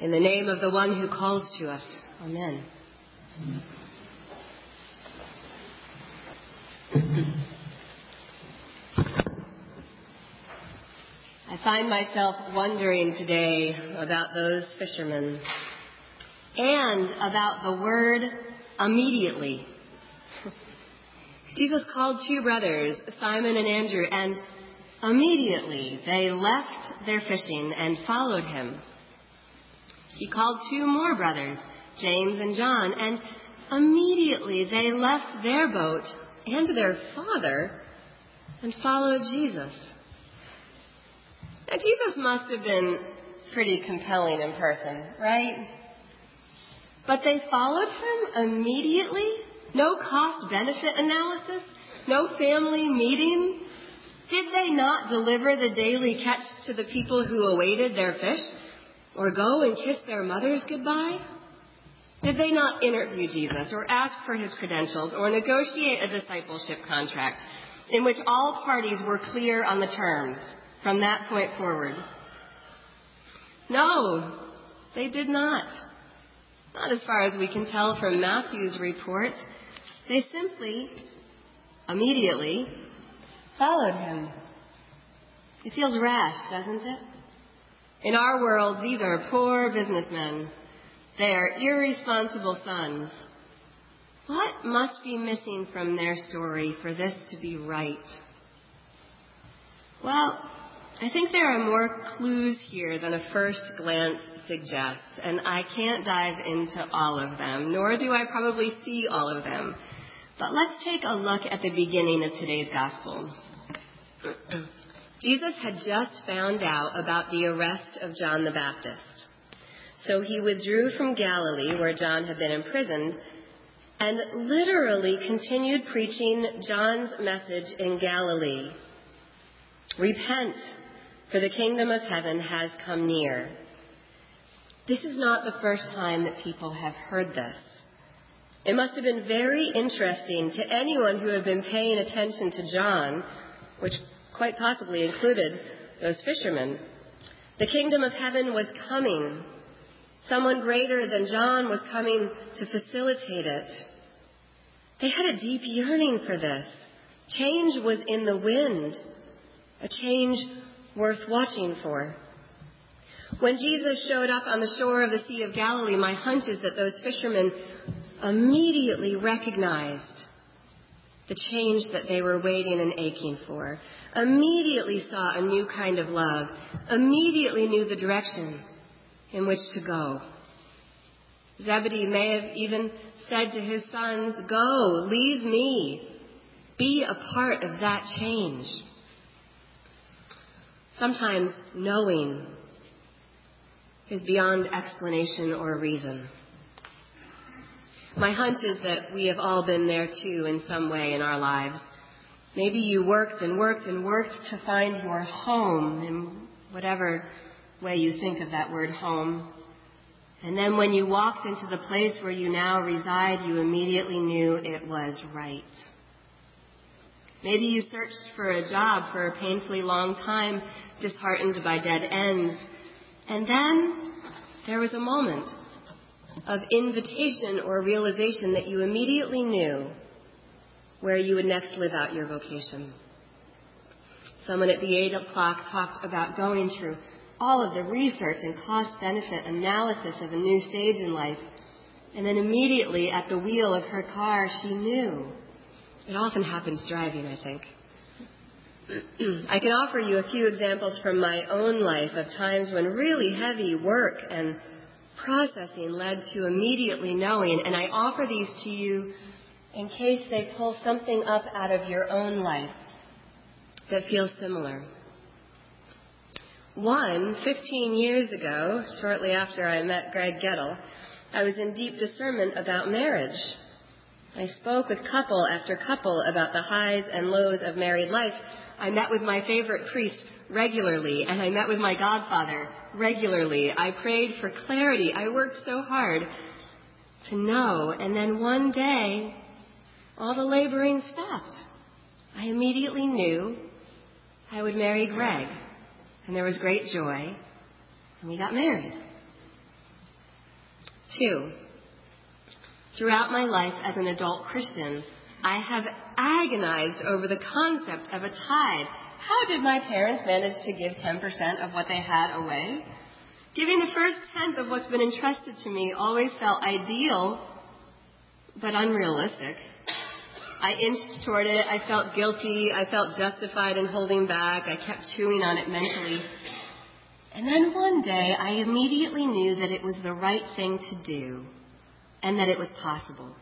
In the name of the one who calls to us. Amen. I find myself wondering today about those fishermen and about the word immediately. Jesus called two brothers, Simon and Andrew, and immediately they left their fishing and followed him. He called two more brothers, James and John, and immediately they left their boat and their father and followed Jesus. Now, Jesus must have been pretty compelling in person, right? But they followed him immediately? No cost benefit analysis? No family meeting? Did they not deliver the daily catch to the people who awaited their fish? Or go and kiss their mothers goodbye? Did they not interview Jesus or ask for his credentials or negotiate a discipleship contract in which all parties were clear on the terms from that point forward? No, they did not. Not as far as we can tell from Matthew's report. They simply, immediately, followed him. It feels rash, doesn't it? In our world, these are poor businessmen. They are irresponsible sons. What must be missing from their story for this to be right? Well, I think there are more clues here than a first glance suggests, and I can't dive into all of them, nor do I probably see all of them. But let's take a look at the beginning of today's gospel. Jesus had just found out about the arrest of John the Baptist. So he withdrew from Galilee, where John had been imprisoned, and literally continued preaching John's message in Galilee. Repent, for the kingdom of heaven has come near. This is not the first time that people have heard this. It must have been very interesting to anyone who had been paying attention to John, which quite possibly included those fishermen. The kingdom of heaven was coming. Someone greater than John was coming to facilitate it. They had a deep yearning for this. Change was in the wind, a change worth watching for. When Jesus showed up on the shore of the Sea of Galilee, my hunch is that those fishermen immediately recognized the change that they were waiting and aching for, immediately saw a new kind of love, immediately knew the direction in which to go. Zebedee may have even said to his sons, Go, leave me, be a part of that change. Sometimes knowing is beyond explanation or reason. My hunch is that we have all been there too in some way in our lives. Maybe you worked and worked and worked to find your home in whatever way you think of that word home. And then when you walked into the place where you now reside, you immediately knew it was right. Maybe you searched for a job for a painfully long time, disheartened by dead ends. And then there was a moment of invitation or realization that you immediately knew where you would next live out your vocation. Someone at the 8 o'clock talked about going through all of the research and cost benefit analysis of a new stage in life. And then immediately at the wheel of her car, she knew. It often happens driving, I think. I can offer you a few examples from my own life of times when really heavy work and processing led to immediately knowing, and I offer these to you in case they pull something up out of your own life that feels similar. One, 15 years ago, shortly after I met Greg Gettle, I was in deep discernment about marriage. I spoke with couple after couple about the highs and lows of married life. I met with my favorite priest regularly, and I met with my godfather regularly. I prayed for clarity. I worked so hard to know. And then one day, all the laboring stopped. I immediately knew I would marry Greg and there was great joy, and we got married. Two, throughout my life as an adult Christian, I have agonized over the concept of a tithe. How did my parents manage to give 10% of what they had away? Giving the first tenth of what's been entrusted to me always felt ideal, but unrealistic. I inched toward it. I felt guilty. I felt justified in holding back. I kept chewing on it mentally. And then one day, I immediately knew that it was the right thing to do and that it was possible.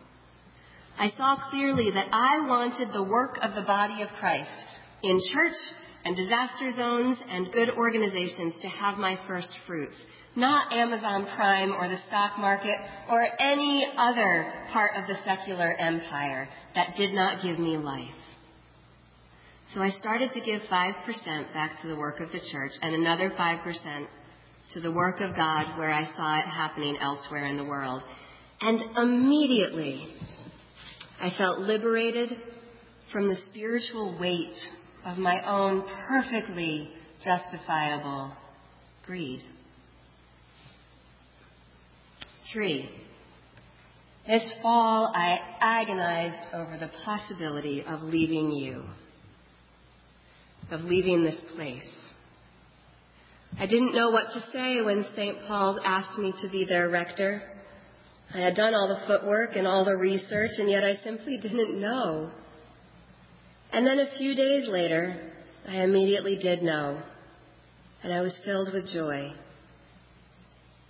I saw clearly that I wanted the work of the body of Christ in church and disaster zones and good organizations to have my first fruits, not Amazon Prime or the stock market or any other part of the secular empire that did not give me life. So I started to give 5% back to the work of the church and another 5% to the work of God where I saw it happening elsewhere in the world. And immediately, I felt liberated from the spiritual weight of my own perfectly justifiable greed. Three, this fall I agonized over the possibility of leaving you, of leaving this place. I didn't know what to say when St. Paul's asked me to be their rector. I had done all the footwork and all the research, and yet I simply didn't know. And then a few days later, I immediately did know, and I was filled with joy.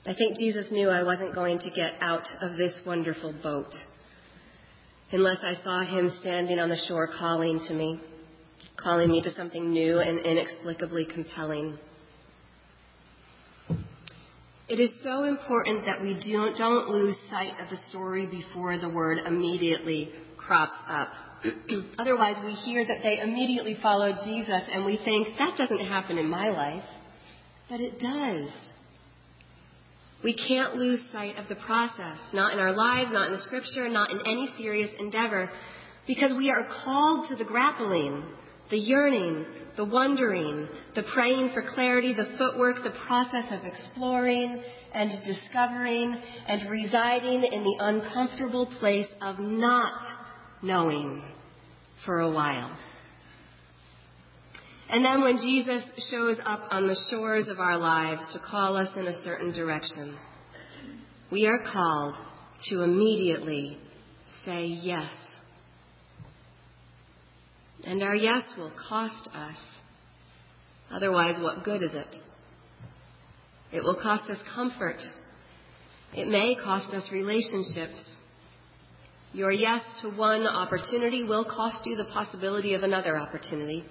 I think Jesus knew I wasn't going to get out of this wonderful boat unless I saw him standing on the shore calling to me, calling me to something new and inexplicably compelling. It is so important that we don't, don't lose sight of the story before the word immediately crops up. Otherwise, we hear that they immediately followed Jesus and we think, that doesn't happen in my life. But it does. We can't lose sight of the process, not in our lives, not in the scripture, not in any serious endeavor, because we are called to the grappling, the yearning, the wondering, the praying for clarity, the footwork, the process of exploring and discovering and residing in the uncomfortable place of not knowing for a while. And then when Jesus shows up on the shores of our lives to call us in a certain direction, we are called to immediately say yes and our yes will cost us. Otherwise, what good is it? It will cost us comfort. It may cost us relationships. Your yes to one opportunity will cost you the possibility of another opportunity.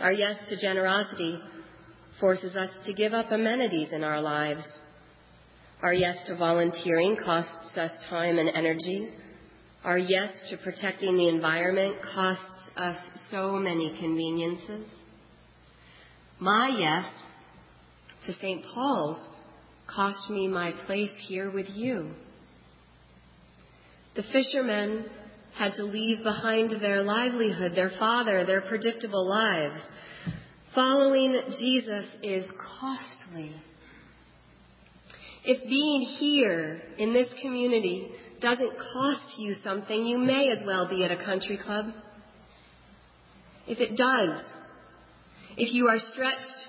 Our yes to generosity forces us to give up amenities in our lives. Our yes to volunteering costs us time and energy. Our yes to protecting the environment costs us so many conveniences. My yes to St. Paul's cost me my place here with you. The fishermen had to leave behind their livelihood, their father, their predictable lives. Following Jesus is costly. If being here in this community doesn't cost you something, you may as well be at a country club. If it does, if you are stretched,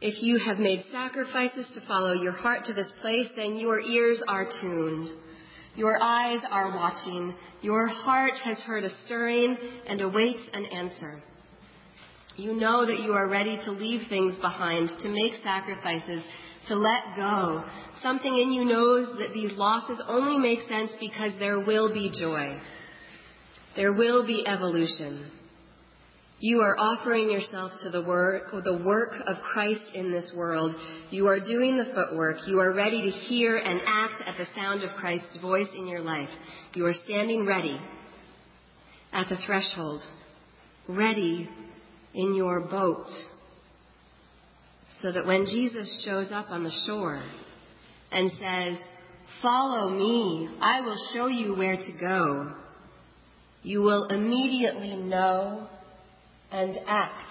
if you have made sacrifices to follow your heart to this place, then your ears are tuned. Your eyes are watching. Your heart has heard a stirring and awaits an answer. You know that you are ready to leave things behind, to make sacrifices, to let go. Something in you knows that these losses only make sense because there will be joy. There will be evolution. You are offering yourself to the work, the work of Christ in this world. You are doing the footwork. You are ready to hear and act at the sound of Christ's voice in your life. You are standing ready at the threshold, ready in your boat so that when Jesus shows up on the shore and says, Follow me, I will show you where to go, you will immediately know and act.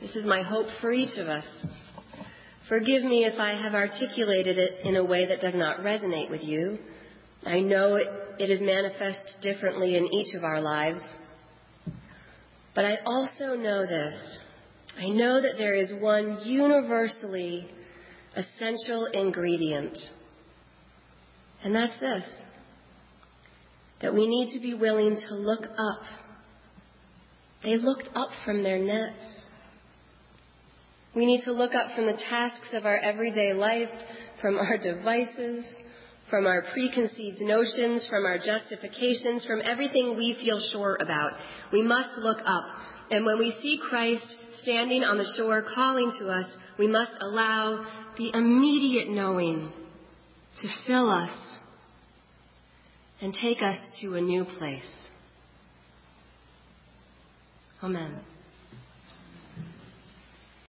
This is my hope for each of us. Forgive me if I have articulated it in a way that does not resonate with you. I know it, it is manifest differently in each of our lives. But I also know this. I know that there is one universally essential ingredient. And that's this that we need to be willing to look up. They looked up from their nets. We need to look up from the tasks of our everyday life, from our devices, from our preconceived notions, from our justifications, from everything we feel sure about. We must look up. And when we see Christ standing on the shore calling to us, we must allow the immediate knowing to fill us and take us to a new place. Amen.